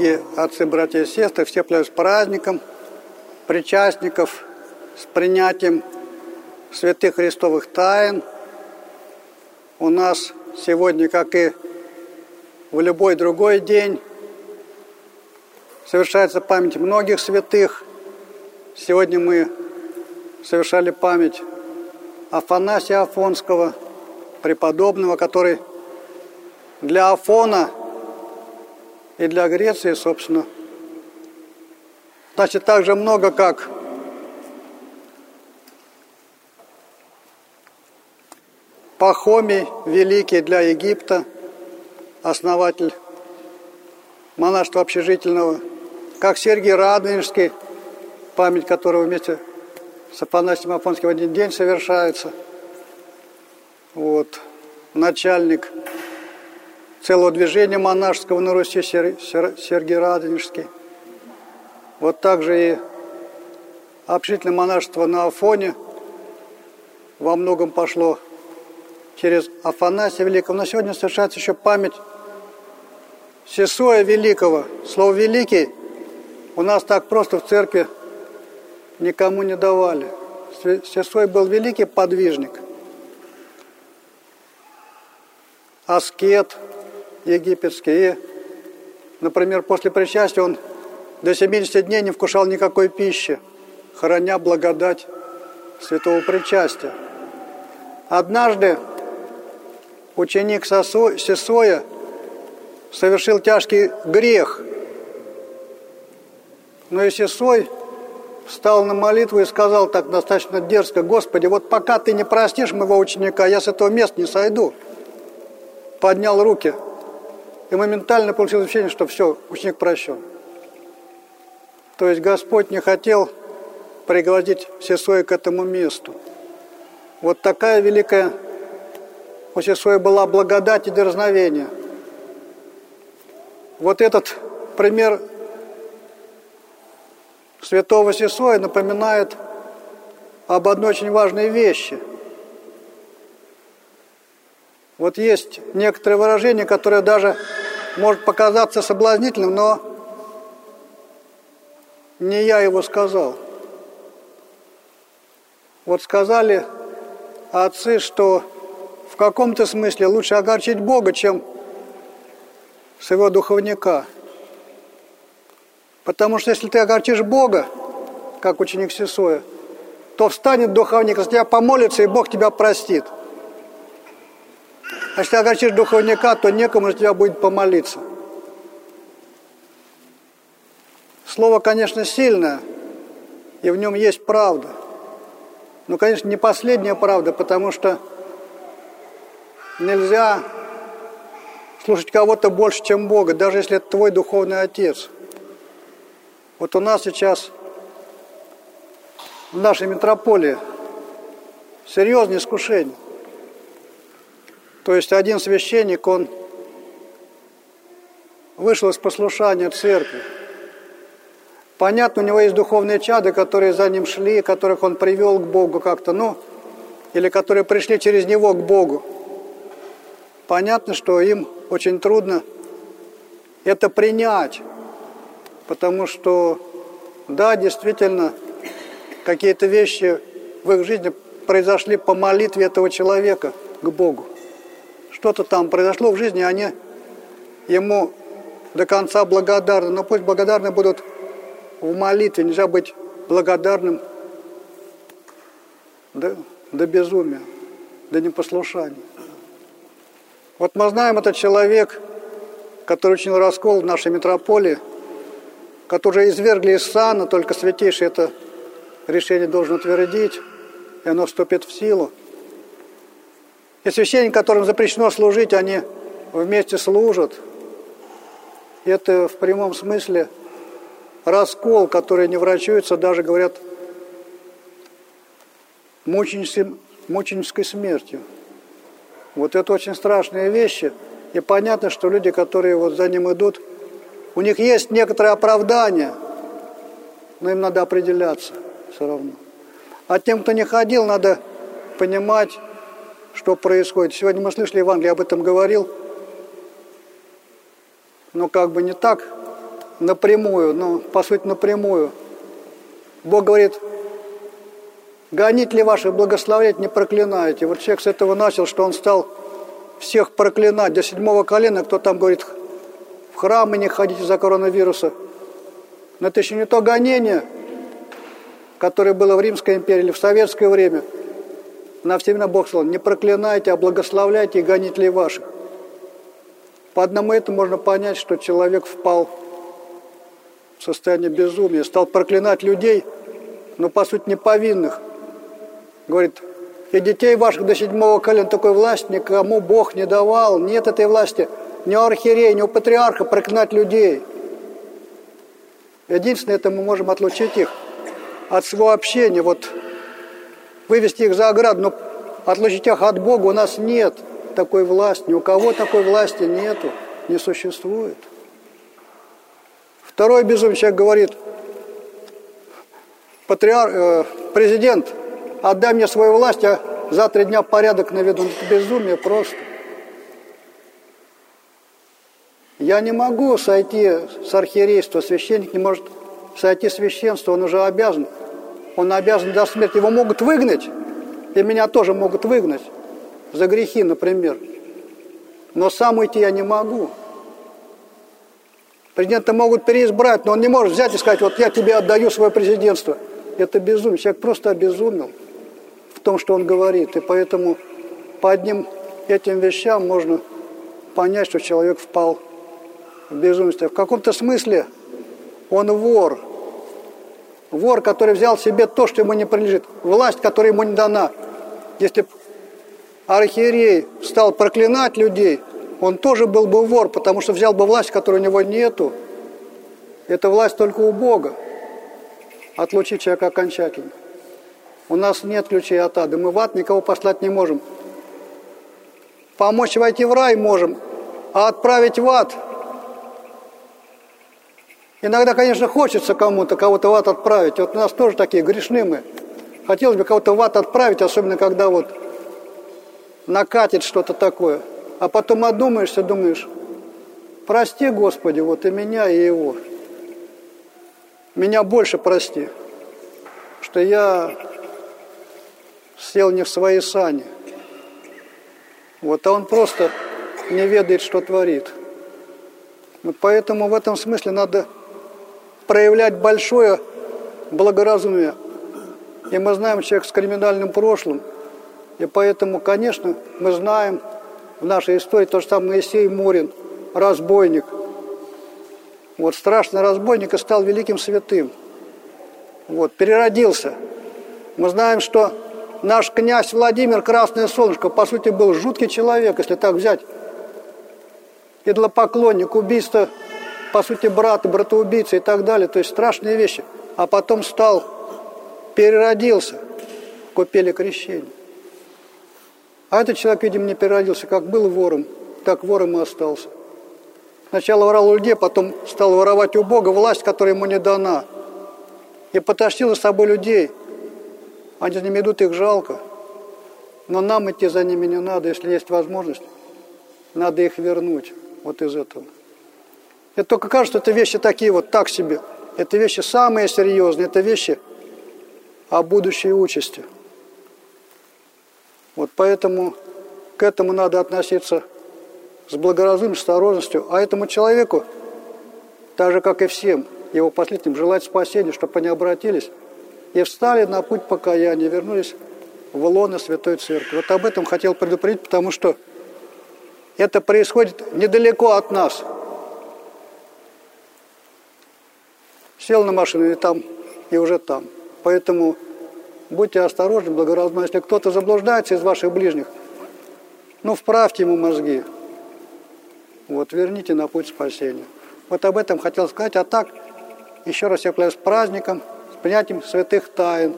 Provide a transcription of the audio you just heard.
дорогие отцы, братья и сестры, все с праздником причастников с принятием святых христовых тайн. У нас сегодня, как и в любой другой день, совершается память многих святых. Сегодня мы совершали память Афанасия Афонского, преподобного, который для Афона и для Греции, собственно, значит, так же много, как Пахомий Великий для Египта, основатель монашества общежительного, как Сергий Радонежский, память которого вместе с Афанасием Афонским в один день совершается. Вот. Начальник целого движения монашеского на Руси Сергий Радонежский. Вот также и общительное монашество на Афоне во многом пошло через Афанасия Великого. Но сегодня совершается еще память Сесоя Великого. Слово «великий» у нас так просто в церкви никому не давали. Сесой был великий подвижник, аскет египетский. И, например, после причастия он до 70 дней не вкушал никакой пищи, храня благодать святого причастия. Однажды ученик Сесоя совершил тяжкий грех, но и Сесой встал на молитву и сказал так достаточно дерзко, «Господи, вот пока ты не простишь моего ученика, я с этого места не сойду». Поднял руки и моментально получил ощущение, что все, ученик прощен. То есть Господь не хотел пригладить Сесоя к этому месту. Вот такая великая у Сесоя была благодать и дерзновение. Вот этот пример святого Сесоя напоминает об одной очень важной вещи. Вот есть некоторые выражения, которые даже может показаться соблазнительным, но не я его сказал. Вот сказали отцы, что в каком-то смысле лучше огорчить Бога, чем своего духовника – Потому что если ты огорчишь Бога, как ученик Сесоя, то встанет духовник, за тебя помолится, и Бог тебя простит. А если огорчишь духовника, то некому за тебя будет помолиться. Слово, конечно, сильное, и в нем есть правда. Но, конечно, не последняя правда, потому что нельзя слушать кого-то больше, чем Бога, даже если это твой духовный отец – вот у нас сейчас в нашей метрополии серьезное искушение. То есть один священник, он вышел из послушания церкви. Понятно, у него есть духовные чады, которые за ним шли, которых он привел к Богу как-то, ну, или которые пришли через него к Богу. Понятно, что им очень трудно это принять потому что, да, действительно, какие-то вещи в их жизни произошли по молитве этого человека к Богу. Что-то там произошло в жизни, они ему до конца благодарны. Но пусть благодарны будут в молитве. Нельзя быть благодарным до, до безумия, до непослушания. Вот мы знаем, этот человек, который учинил раскол в нашей метрополии – которые извергли из сана, только Святейший это решение должен утвердить, и оно вступит в силу. И священники, которым запрещено служить, они вместе служат. Это в прямом смысле раскол, который не врачуется, даже говорят мученической смертью. Вот это очень страшные вещи. И понятно, что люди, которые вот за ним идут, у них есть некоторое оправдание, но им надо определяться все равно. А тем, кто не ходил, надо понимать, что происходит. Сегодня мы слышали, Евангелие об этом говорил, но как бы не так напрямую, ну, по сути, напрямую. Бог говорит, гонить ли ваших благословлять, не проклинайте. Вот человек с этого начал, что он стал всех проклинать. До седьмого колена, кто там говорит, в храмы не ходите за коронавируса. Но это еще не то гонение, которое было в Римской империи или в советское время. На все времена Бог сказал, не проклинайте, а благословляйте и гоните ли ваших. По одному этому можно понять, что человек впал в состояние безумия, стал проклинать людей, но по сути не повинных. Говорит, и детей ваших до седьмого колена такой власти никому Бог не давал. Нет этой власти ни у архиерея, ни у патриарха проклинать людей. Единственное, это мы можем отлучить их от своего общения, вот вывести их за ограду, но отлучить их от Бога у нас нет такой власти, ни у кого такой власти нету, не существует. Второй безумный человек говорит, патриарх, э, президент, отдай мне свою власть, я за три дня порядок наведу. Безумие просто. Я не могу сойти с архиерейства, священник не может сойти с священства, он уже обязан. Он обязан до смерти. Его могут выгнать, и меня тоже могут выгнать за грехи, например. Но сам уйти я не могу. Президента могут переизбрать, но он не может взять и сказать, вот я тебе отдаю свое президентство. Это безумие. Человек просто обезумел в том, что он говорит. И поэтому по одним этим вещам можно понять, что человек впал в безумство. В каком-то смысле он вор. Вор, который взял себе то, что ему не принадлежит. Власть, которая ему не дана. Если архиерей стал проклинать людей, он тоже был бы вор, потому что взял бы власть, которой у него нету. Это власть только у Бога. Отлучить человека окончательно. У нас нет ключей от ада. Мы в ад никого послать не можем. Помочь войти в рай можем, а отправить в ад. Иногда, конечно, хочется кому-то, кого-то в ад отправить. Вот у нас тоже такие грешны мы. Хотелось бы кого-то в ад отправить, особенно когда вот накатит что-то такое. А потом одумаешься, думаешь, прости, Господи, вот и меня, и его. Меня больше прости, что я сел не в свои сани. Вот, а он просто не ведает, что творит. Вот поэтому в этом смысле надо проявлять большое благоразумие. И мы знаем человек с криминальным прошлым. И поэтому, конечно, мы знаем в нашей истории то, что там Моисей Мурин, разбойник. Вот страшный разбойник и стал великим святым. Вот, переродился. Мы знаем, что наш князь Владимир Красное Солнышко, по сути, был жуткий человек, если так взять. Идолопоклонник, убийство, по сути, брата, братоубийца и так далее. То есть страшные вещи. А потом стал, переродился в купели крещения. А этот человек, видимо, не переродился, как был вором, так вором и остался. Сначала воровал у людей, потом стал воровать у Бога власть, которая ему не дана. И потащил за собой людей – они за ними идут, их жалко. Но нам идти за ними не надо, если есть возможность. Надо их вернуть вот из этого. Это только кажется, это вещи такие вот так себе. Это вещи самые серьезные, это вещи о будущей участи. Вот поэтому к этому надо относиться с благоразумием, с осторожностью. А этому человеку, так же, как и всем его последним, желать спасения, чтобы они обратились и встали на путь покаяния, вернулись в лоно Святой Церкви. Вот об этом хотел предупредить, потому что это происходит недалеко от нас. Сел на машину и там, и уже там. Поэтому будьте осторожны, благоразумны. Если кто-то заблуждается из ваших ближних, ну, вправьте ему мозги. Вот, верните на путь спасения. Вот об этом хотел сказать. А так, еще раз я с праздником – принятием святых тайн,